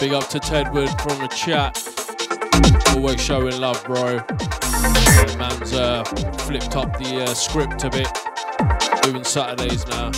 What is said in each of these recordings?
Big up to Tedward from the chat. Always showing love, bro. Man's uh, flipped up the uh, script a bit. Doing Saturdays now.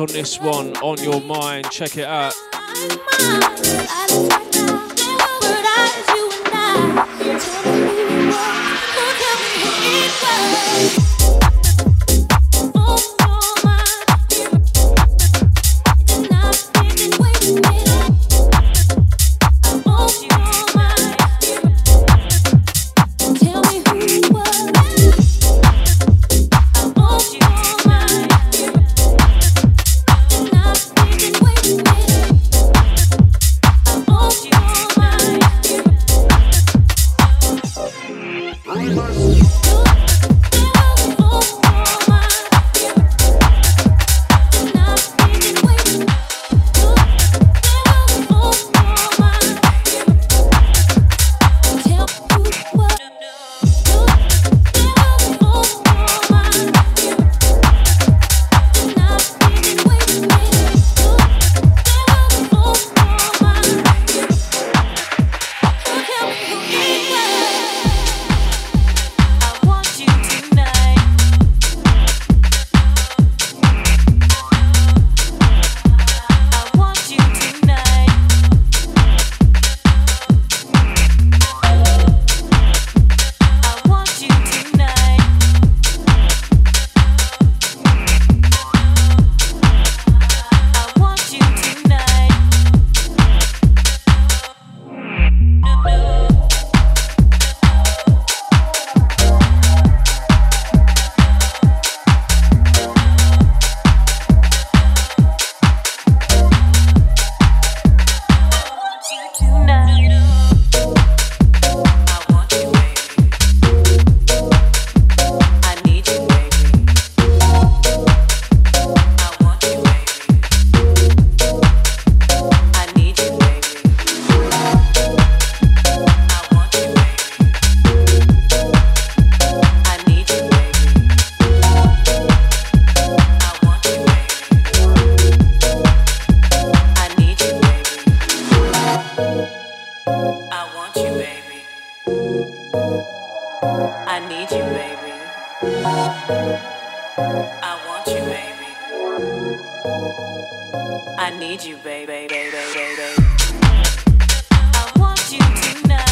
On this one, On Your Mind. Check it out. I need you, baby, baby, baby, baby. I want you to know.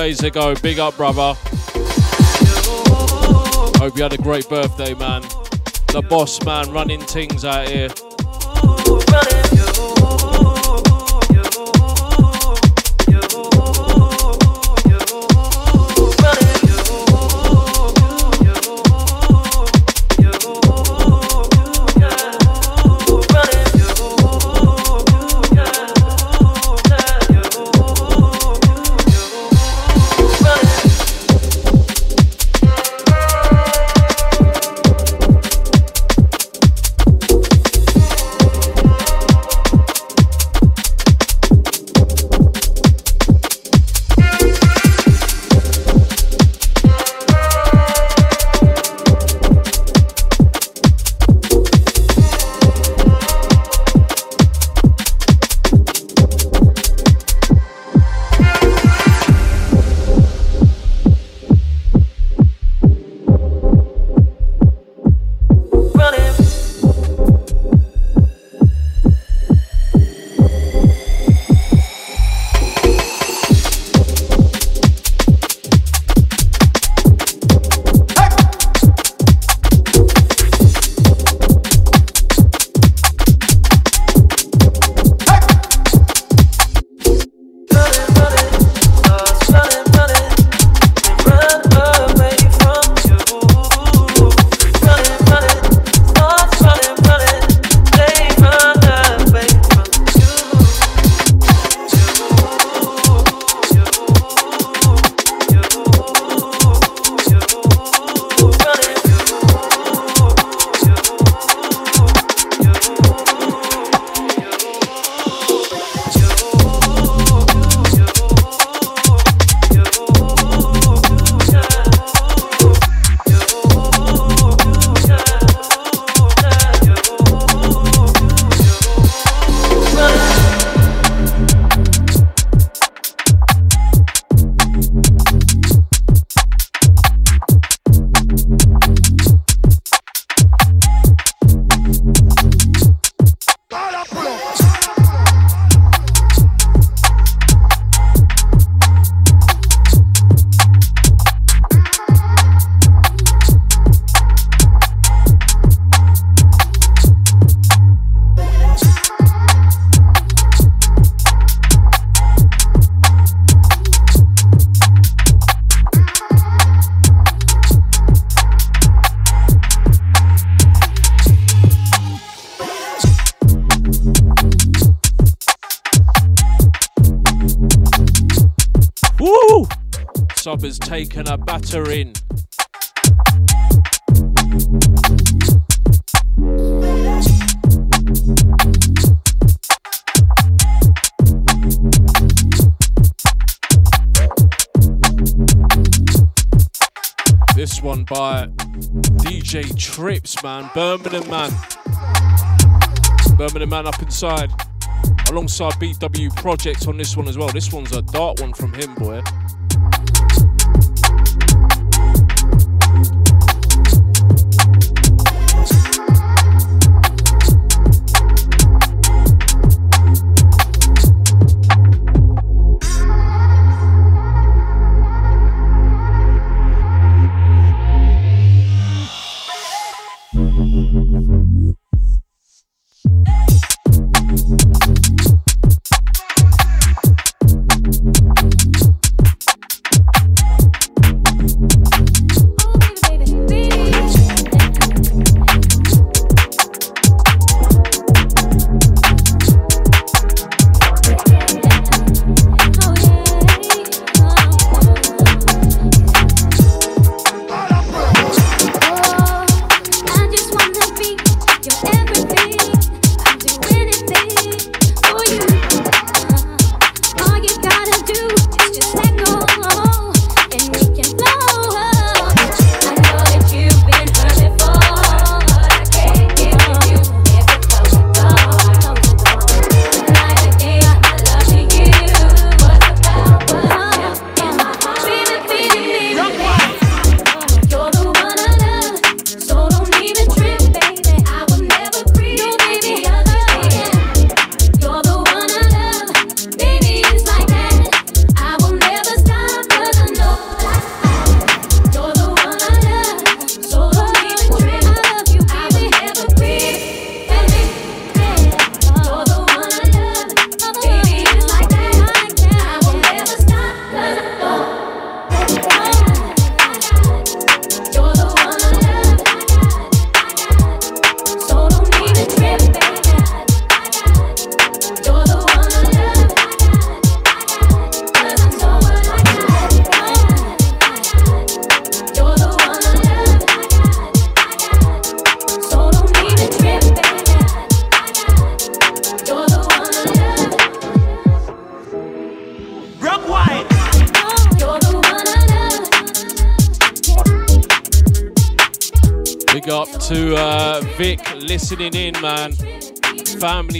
Days ago. Big up, brother. Hope you had a great birthday, man. The boss man running things out here. Taken a battering. This one by DJ Trips, man. Birmingham man. Birmingham man up inside. Alongside BW Project on this one as well. This one's a dark one from him, boy.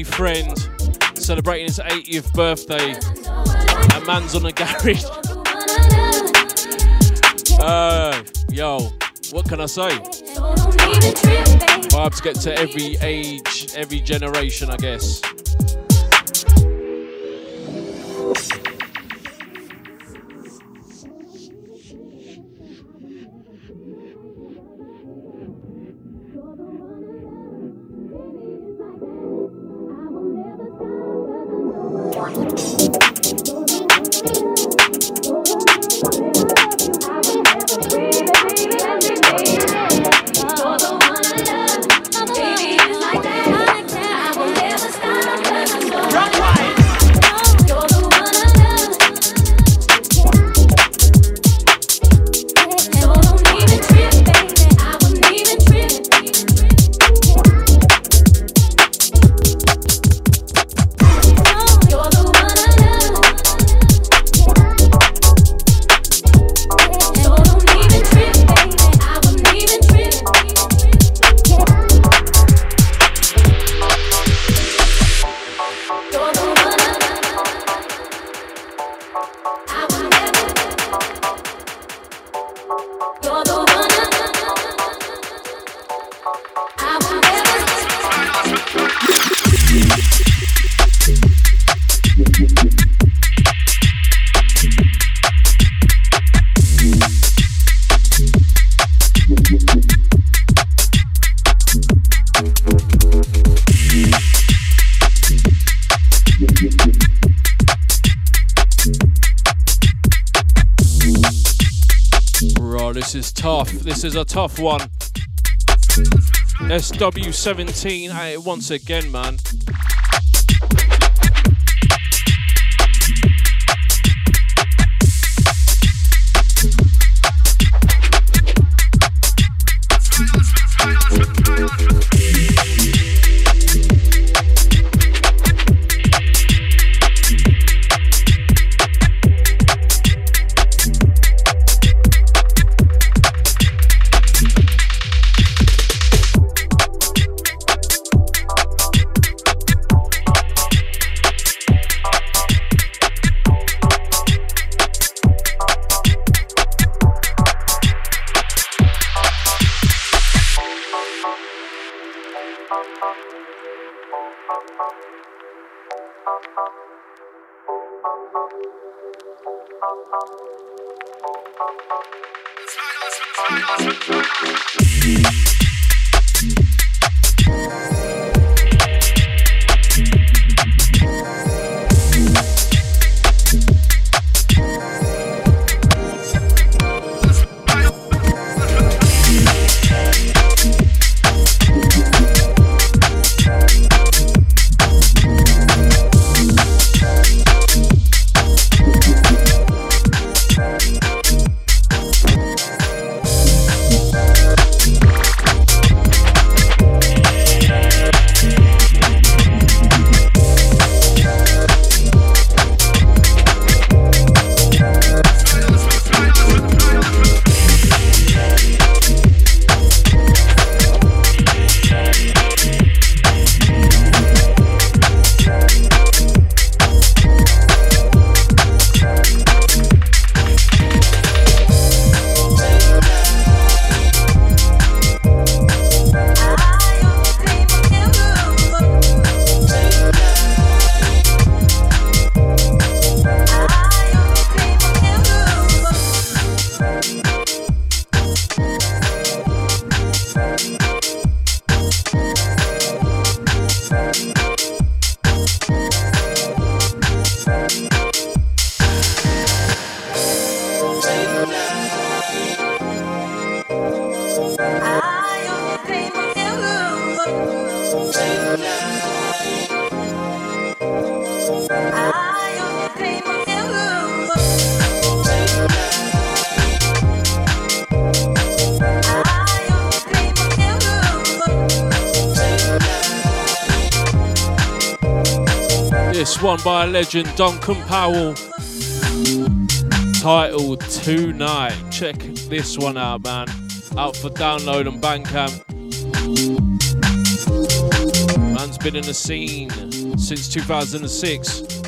Friend celebrating his 80th birthday. That man's on the garage. Uh, yo, what can I say? Vibes get to every age, every generation, I guess. This is a tough one. SW17 once again, man. By a legend, Duncan Powell. Titled Tonight. Check this one out, man. Out for download on Bandcamp. Man's been in the scene since 2006.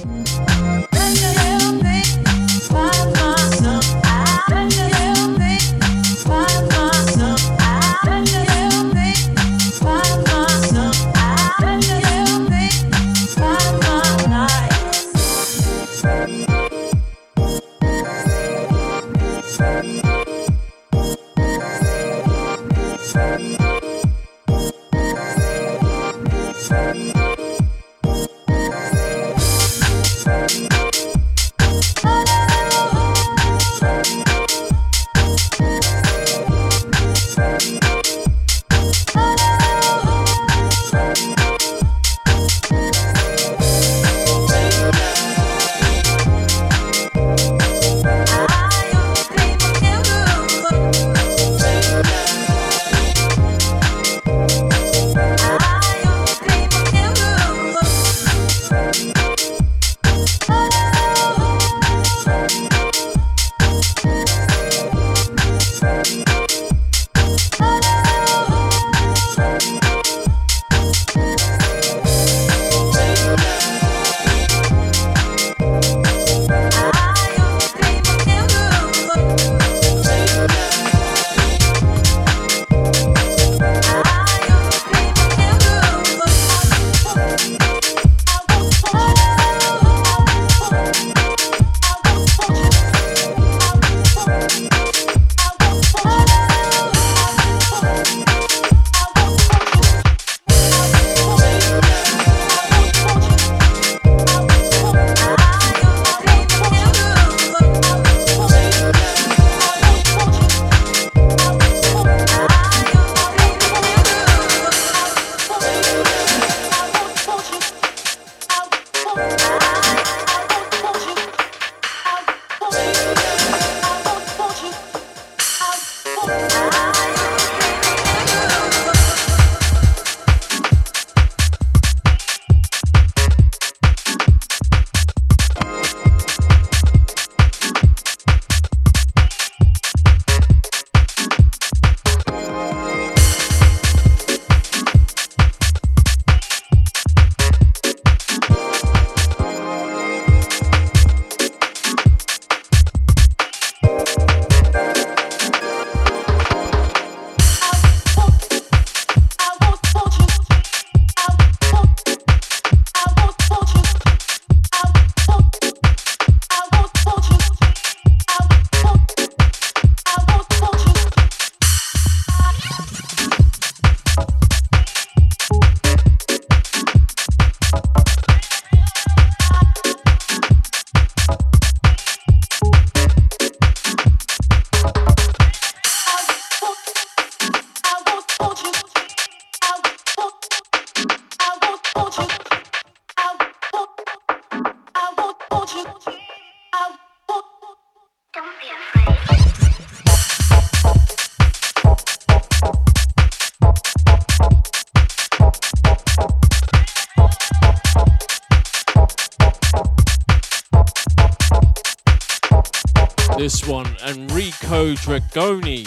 Dragoni.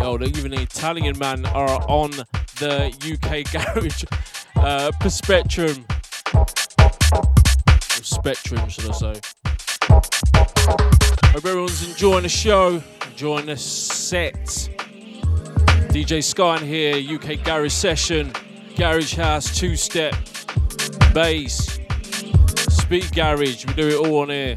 Yo, even the Italian man are on the UK garage uh, spectrum. Spectrum, should I say. Hope everyone's enjoying the show, enjoying the set. DJ Sky here, UK Garage Session, Garage House, two step, bass, speed garage. We do it all on here.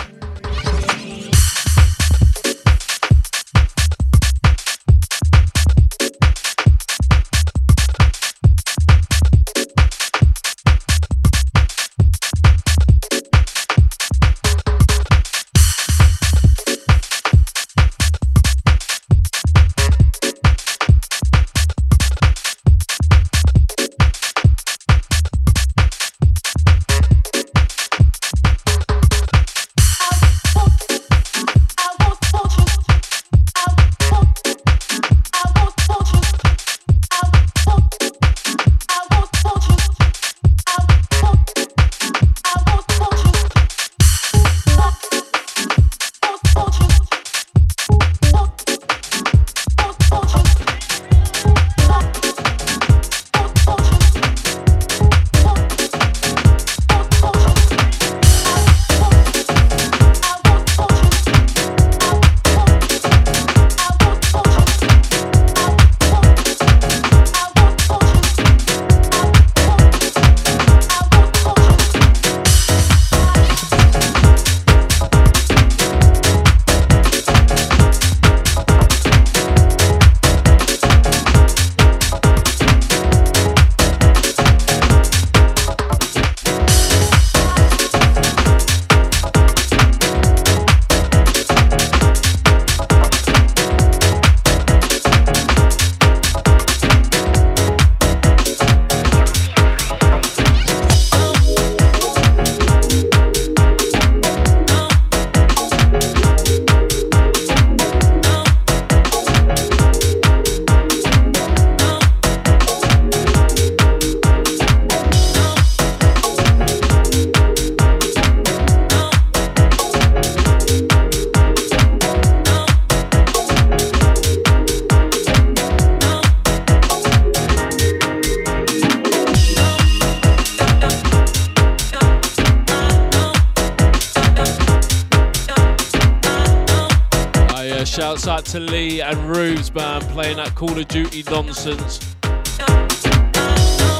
Playing that Call of Duty nonsense.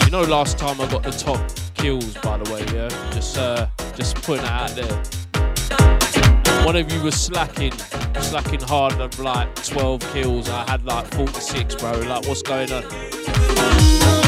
You know, last time I got the top kills, by the way, yeah? Just, uh, just putting it out there. One of you was slacking, slacking hard of like 12 kills. I had like 46, bro. Like, what's going on?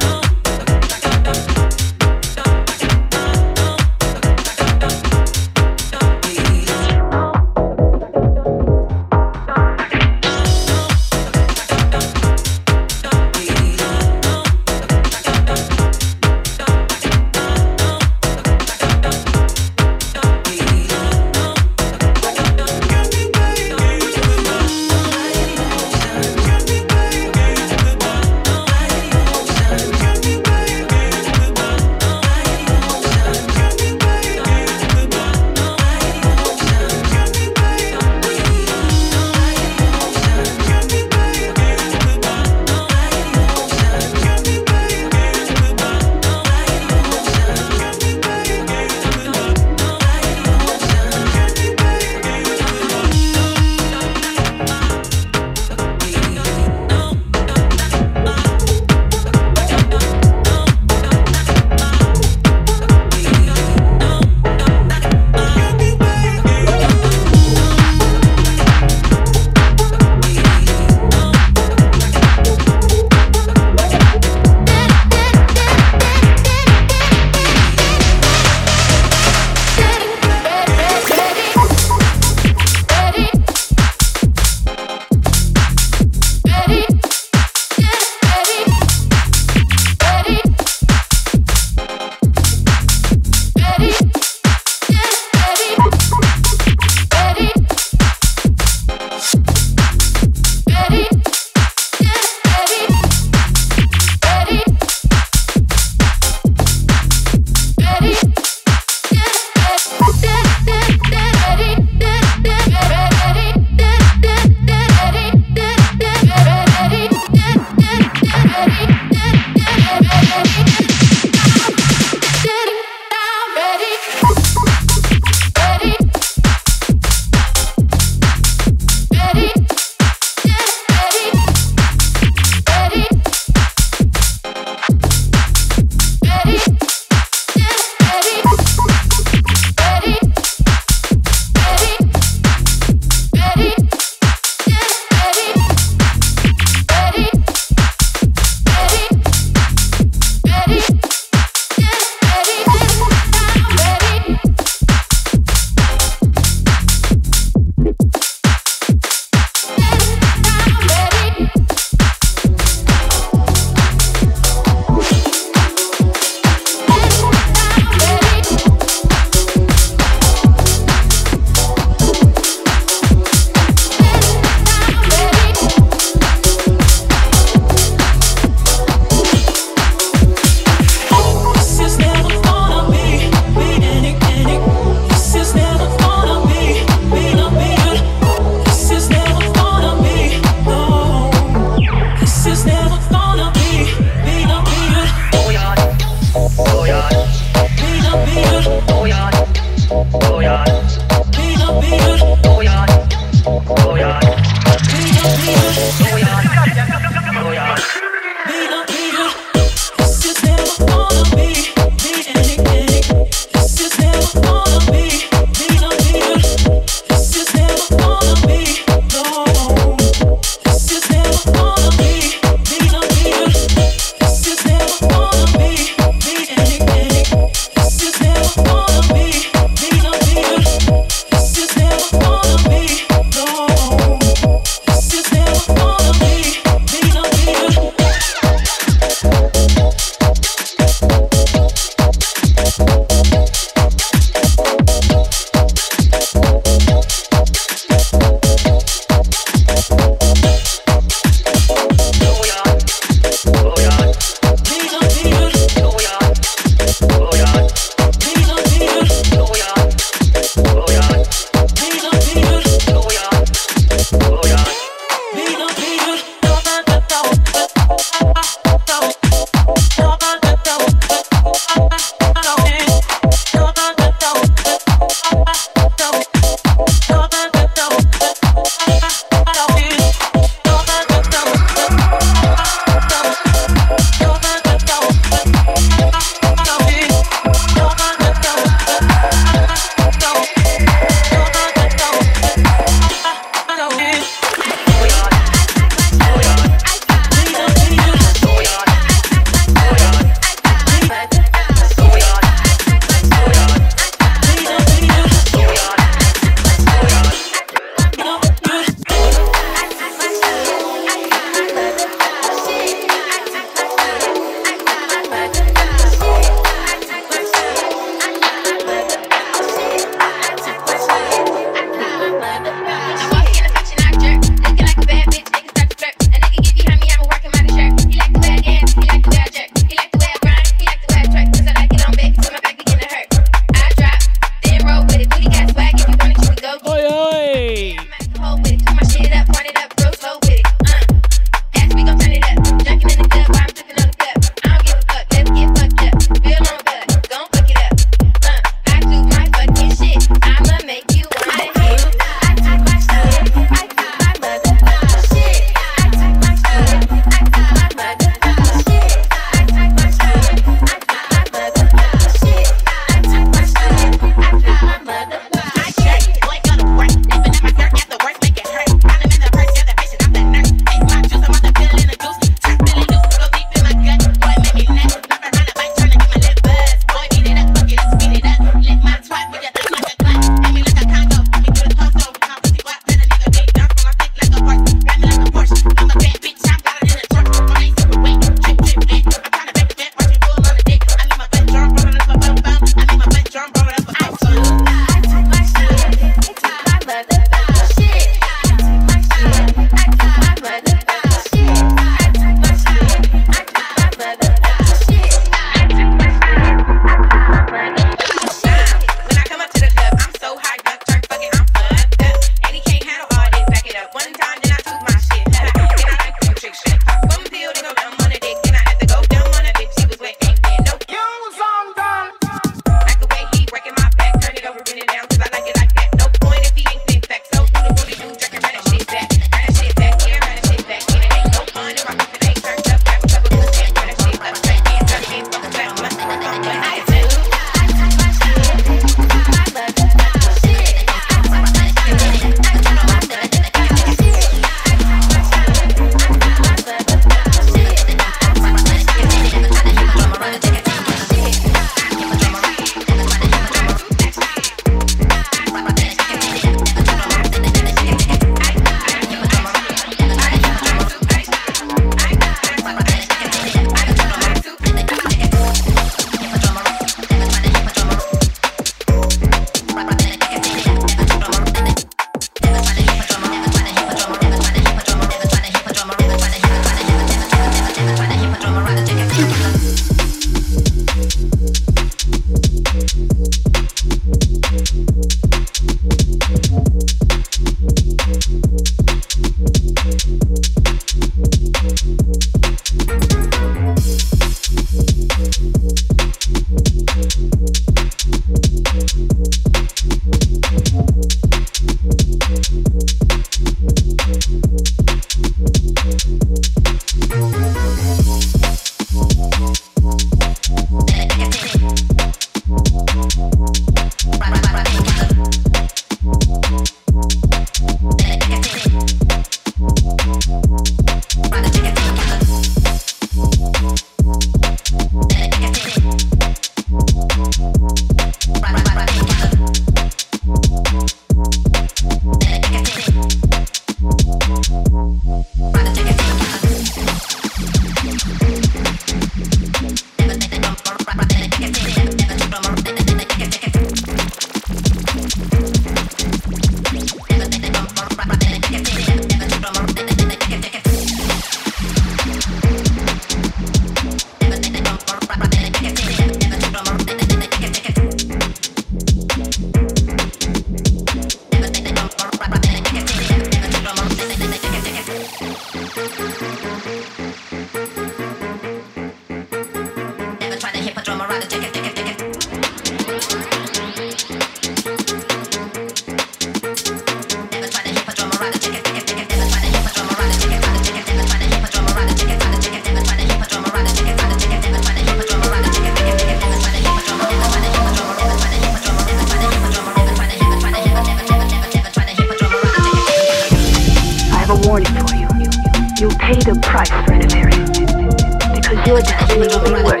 On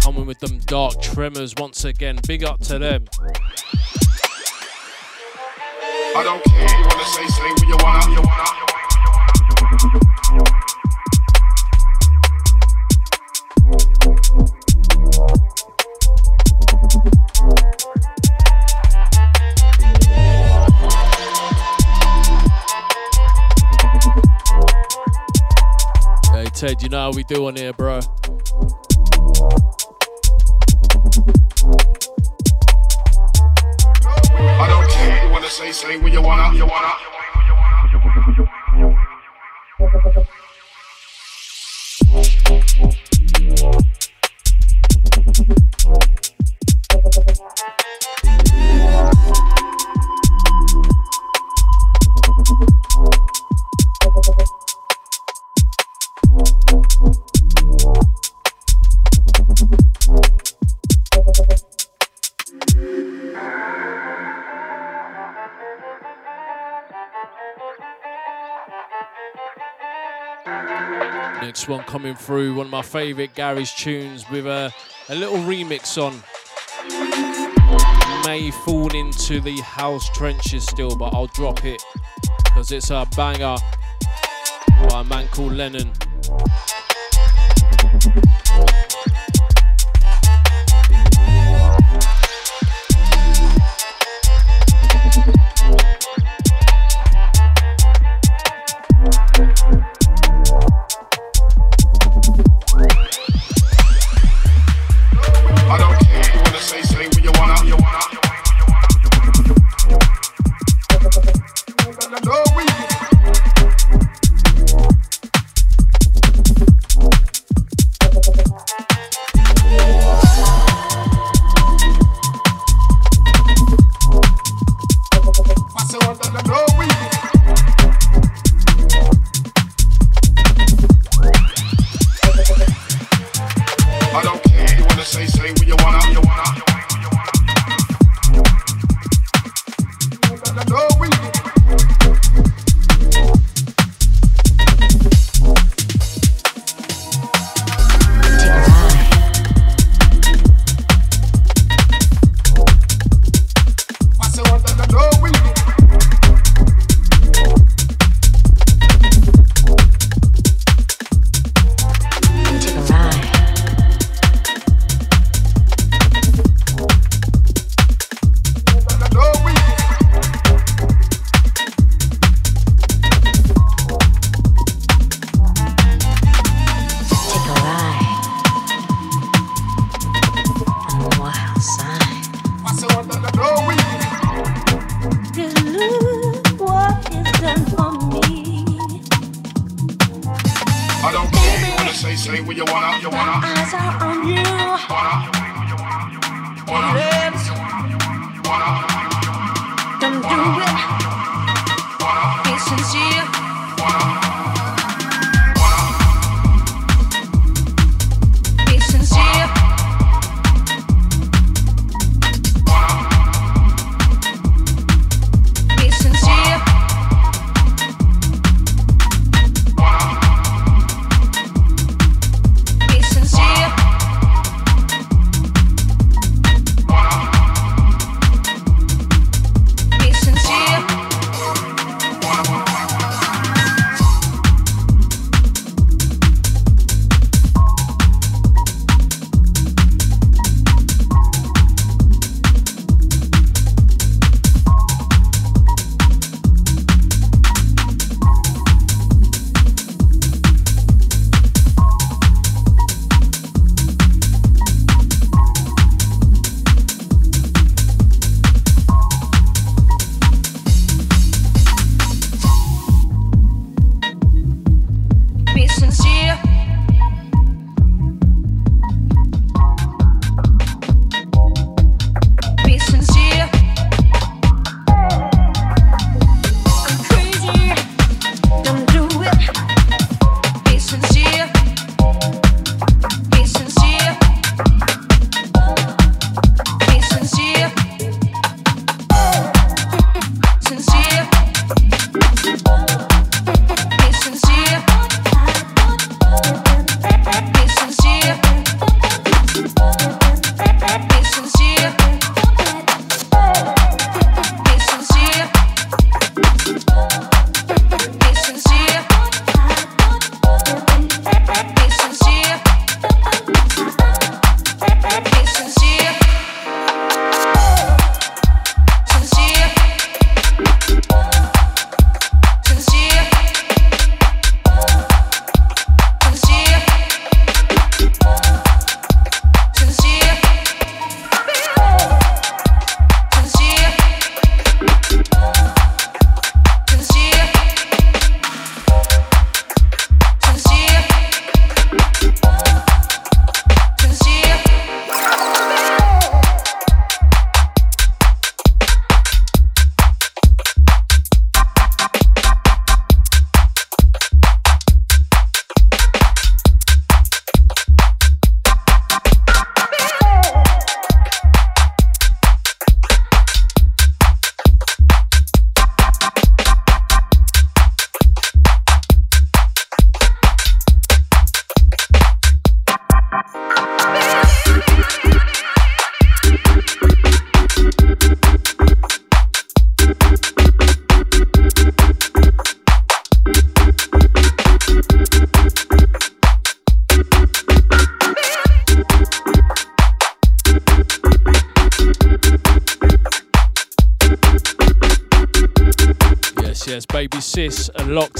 coming with them dark tremors once again. Big up to them. I don't care, you wanna say, say what you wanna, you wanna. Ted, you know how we do on here, bro. I don't care, what I say, saying, will you Next one coming through, one of my favourite garage tunes with a, a little remix on. May fall into the house trenches still, but I'll drop it because it's a banger by a man called Lennon.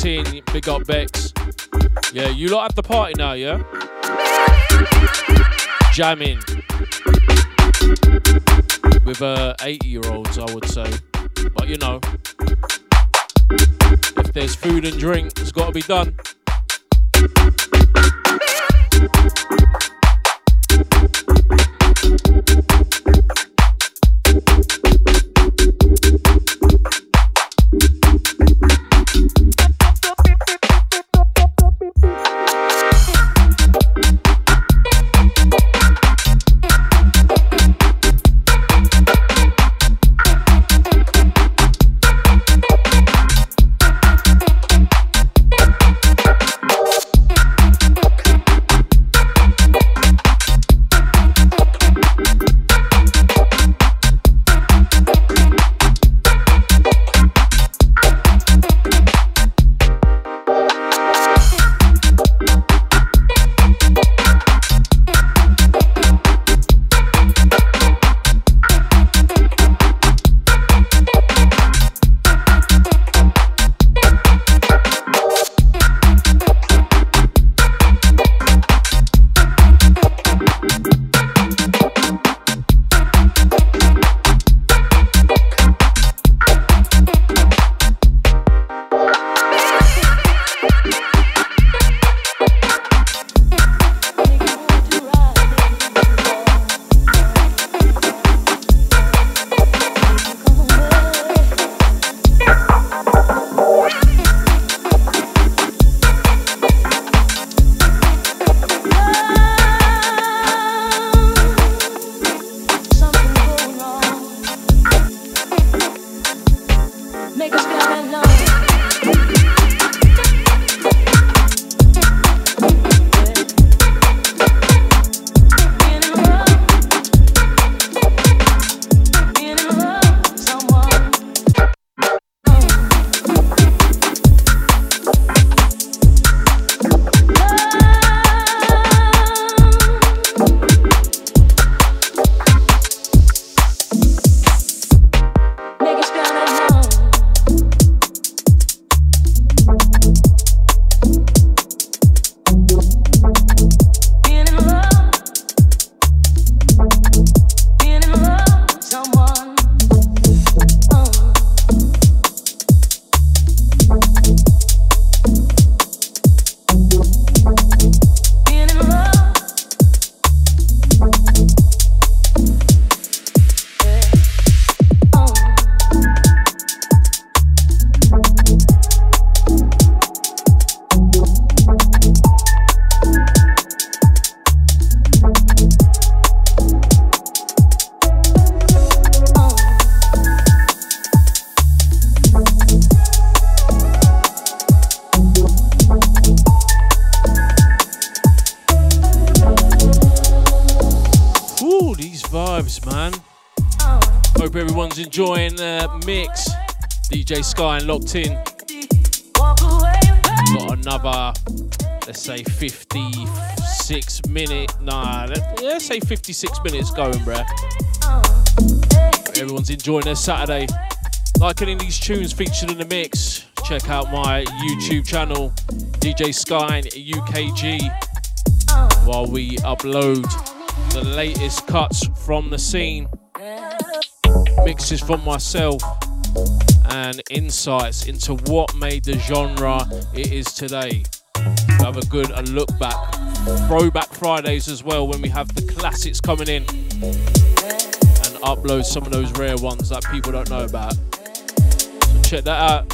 Big up Bex. Yeah, you lot at the party now, yeah? Jamming. With uh, 80 year olds, I would say. But you know, if there's food and drink, it's got to be done. And locked in. Got another, let's say 56 minute, nah, let's say 56 minutes going, bruh. Everyone's enjoying their Saturday. Like any of these tunes featured in the mix, check out my YouTube channel, DJ Sky UKG, while we upload the latest cuts from the scene, mixes from myself and insights into what made the genre it is today. We have a good a look back, throwback Fridays as well when we have the classics coming in and upload some of those rare ones that people don't know about. So check that out.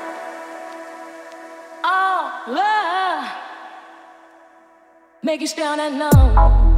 make you stand alone.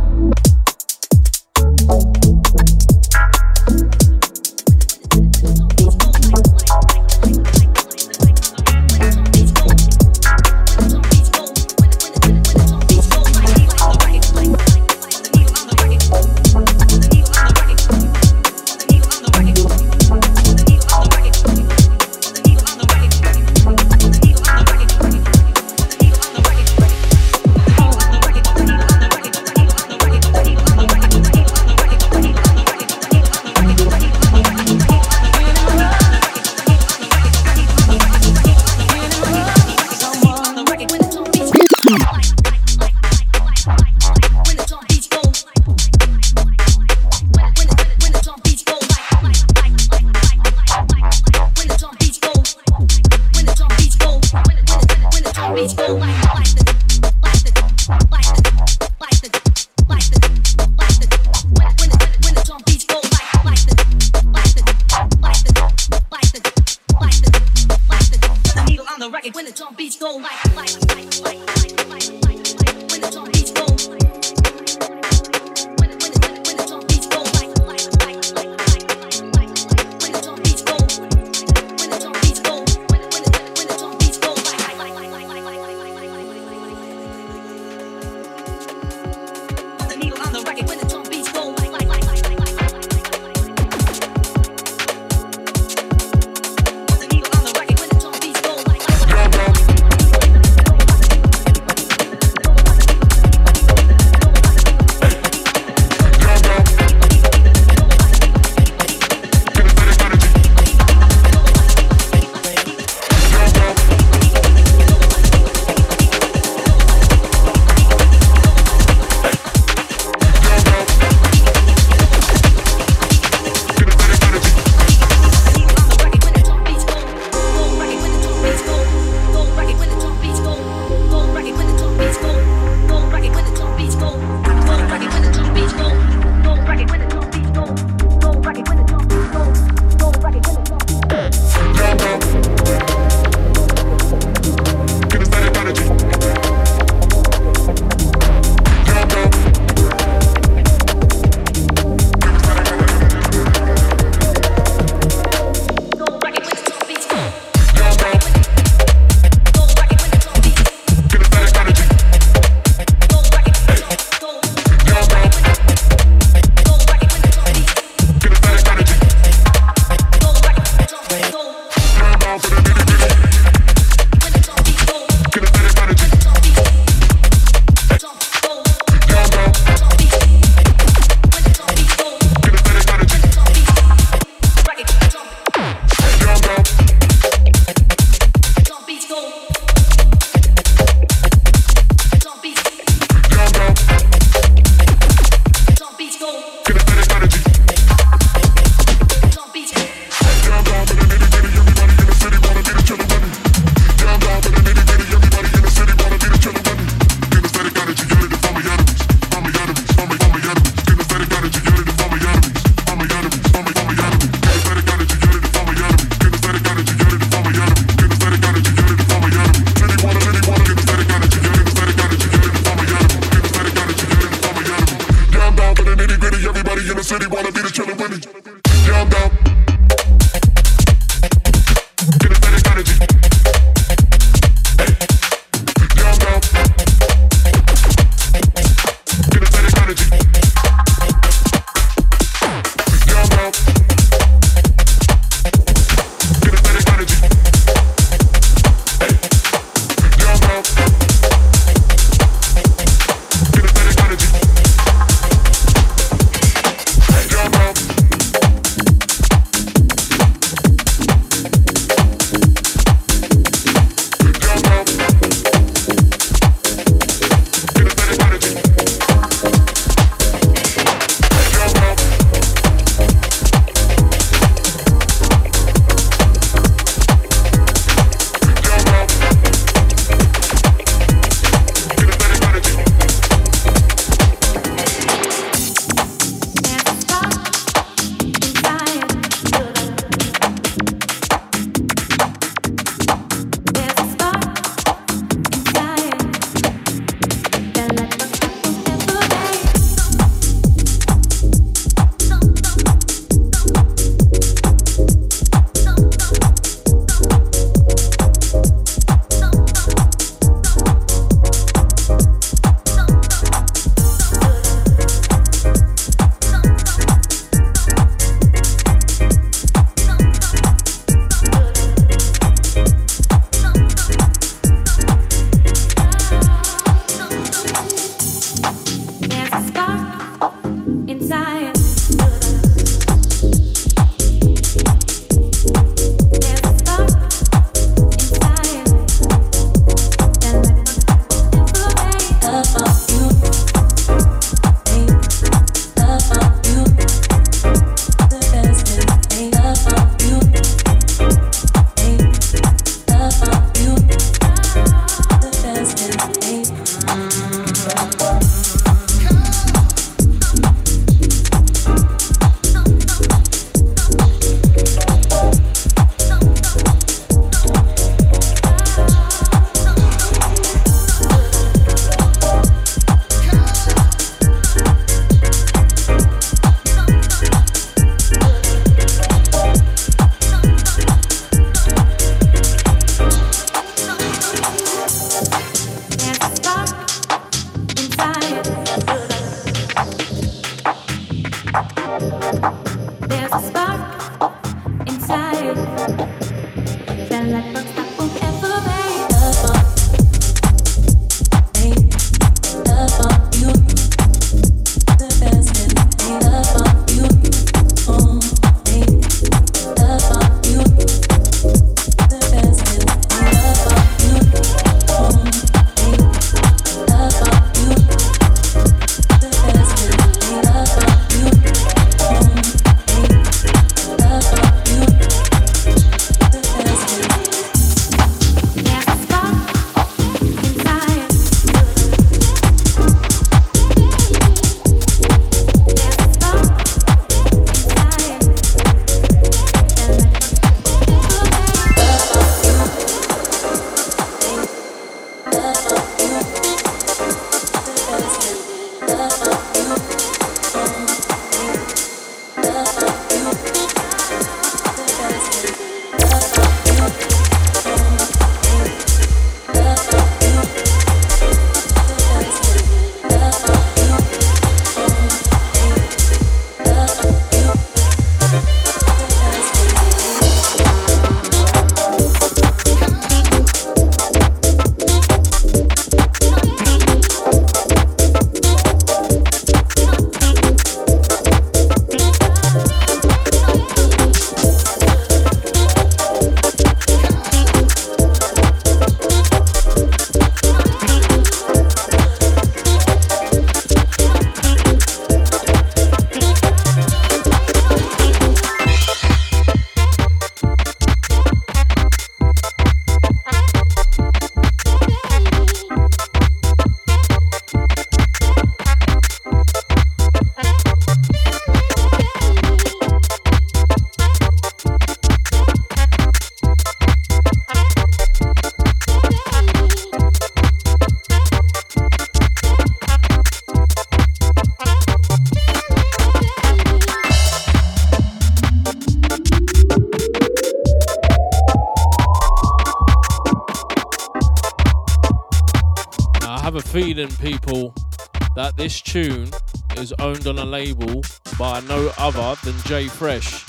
Label by no other than Jay Fresh.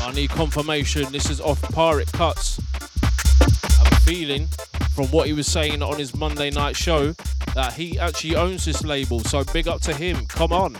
I need confirmation this is off Pirate Cuts. I have a feeling from what he was saying on his Monday night show that he actually owns this label, so big up to him. Come on.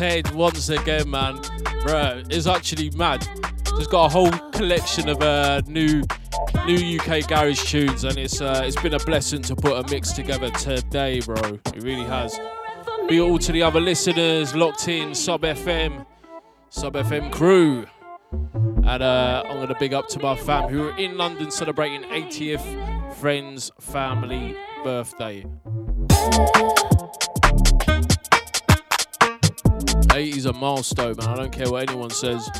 Ted once again, man. Bro, it's actually mad. Just got a whole collection of uh, new new UK garage tunes, and it's uh, it's been a blessing to put a mix together today, bro. It really has. Be all to the other listeners locked in, Sub FM, Sub FM crew. And uh, I'm to big up to my fam who are in London celebrating 80th friend's family birthday. 80 is a milestone, man. I don't care what anyone says.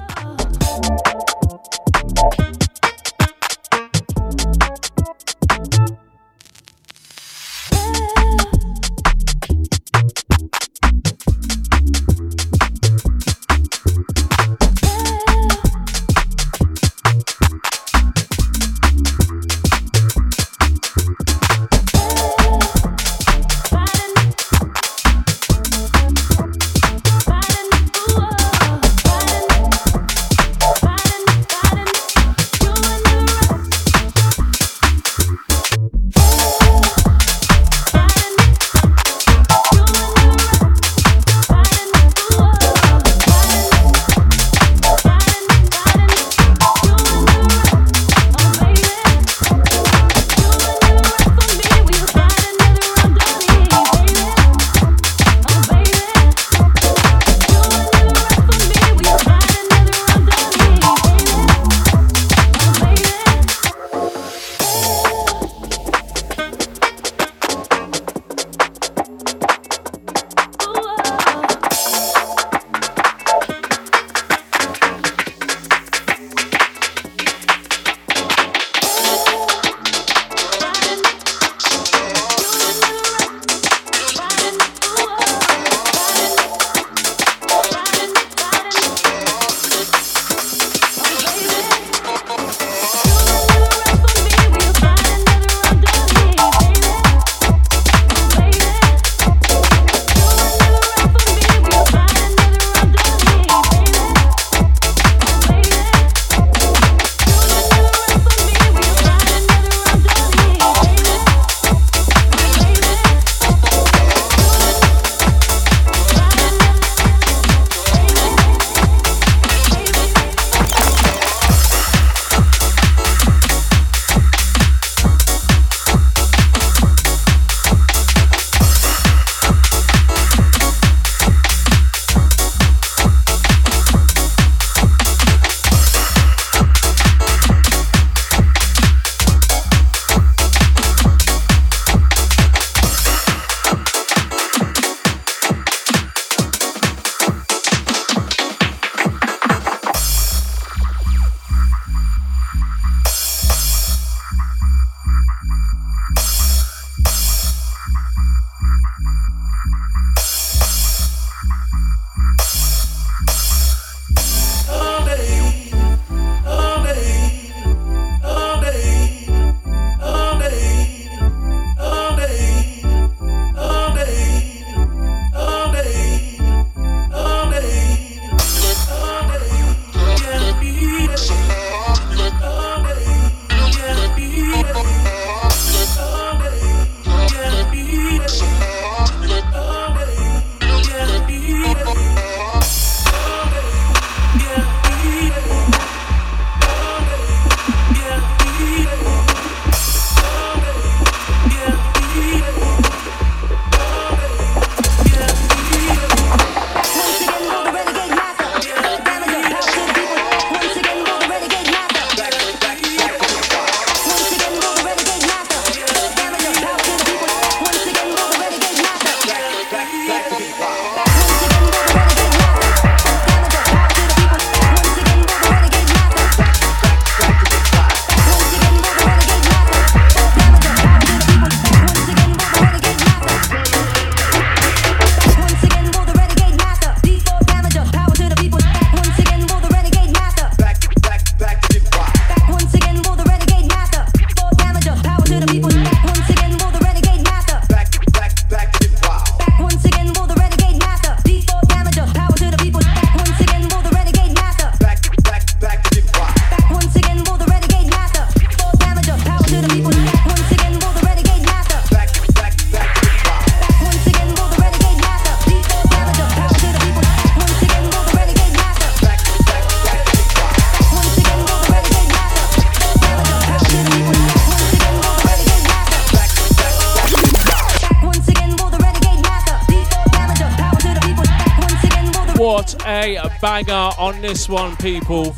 This one, people.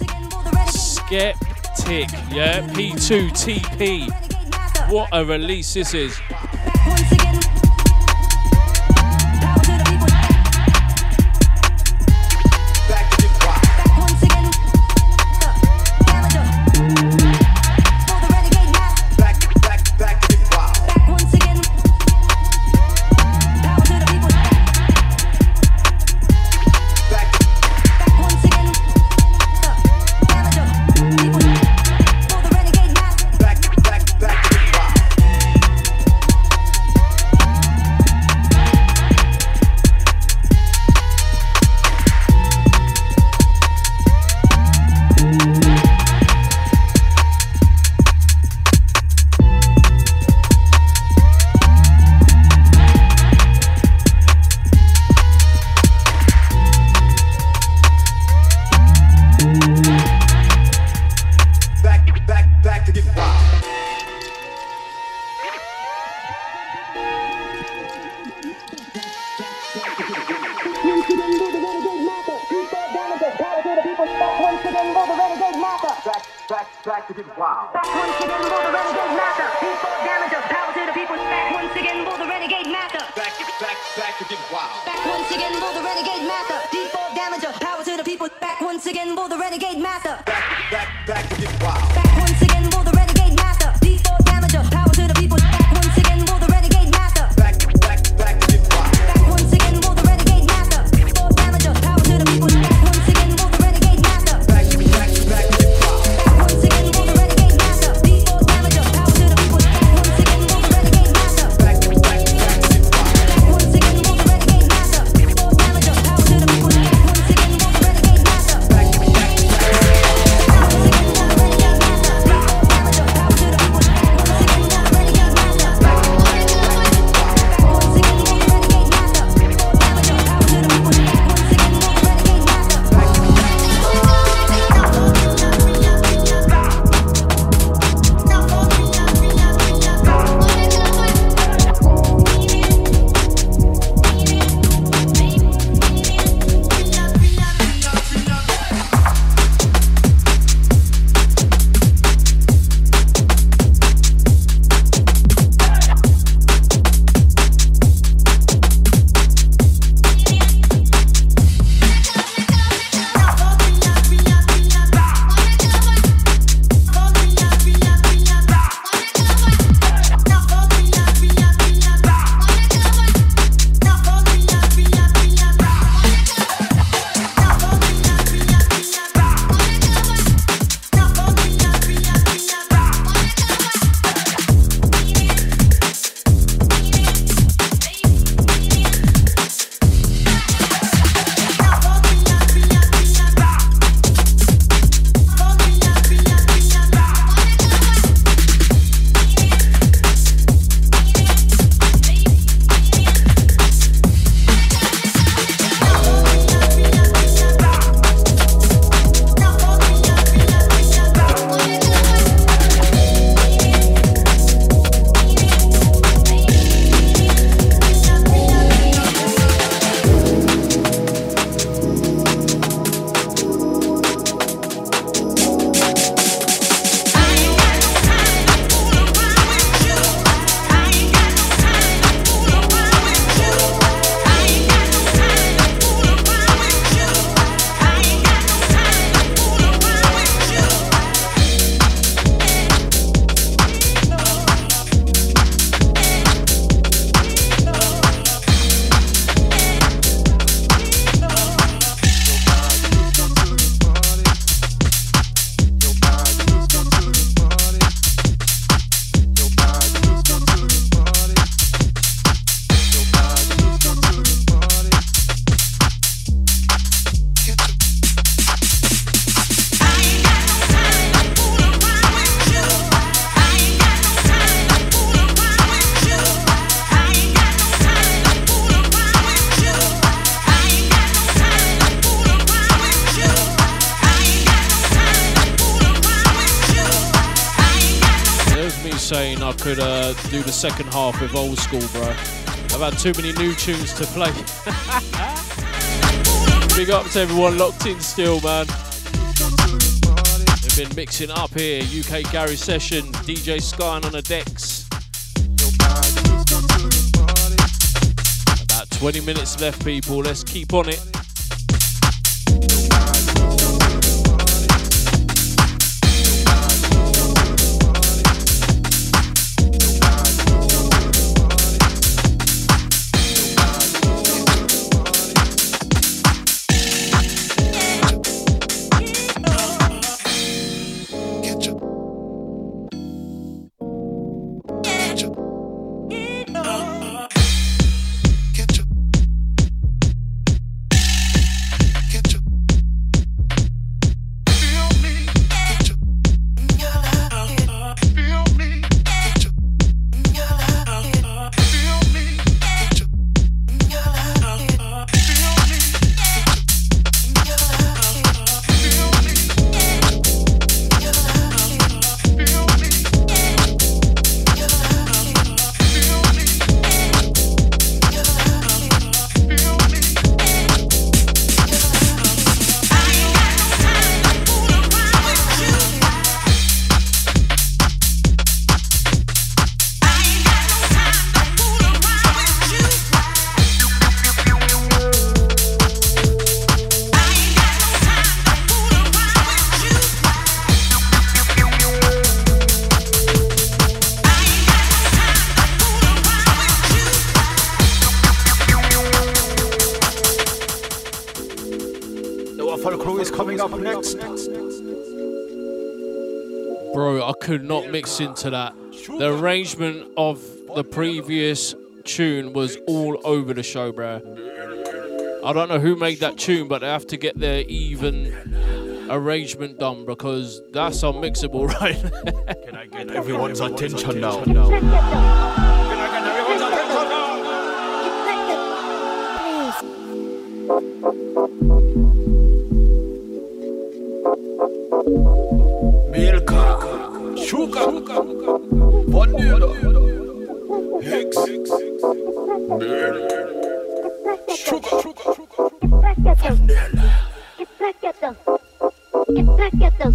Skeptic, yeah? P2TP. What a release this is. Second half with old school, bro. I've had too many new tunes to play. Big up to everyone locked in still, man. We've been mixing up here. UK Garage Session, DJ SKYn on the decks. About 20 minutes left, people. Let's keep on it. Could not mix into that. The arrangement of the previous tune was all over the show, bro. I don't know who made that tune, but they have to get their even arrangement done because that's unmixable, right? Can I get everyone's attention now? Sugar. Vanilla. Get back at them. Get back at them.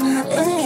Locked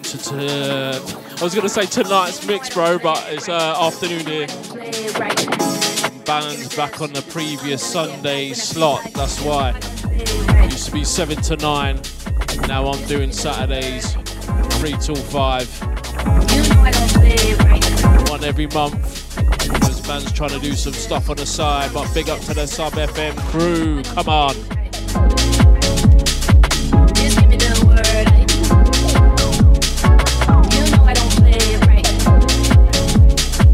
To, I was going to say tonight's mix, bro, but it's uh, afternoon here. Banned back on the previous Sunday slot. That's why. It used to be seven to nine. Now I'm doing Saturdays, three till five. One every month. Because man's trying to do some stuff on the side. But big up to the Sub FM crew. Come on.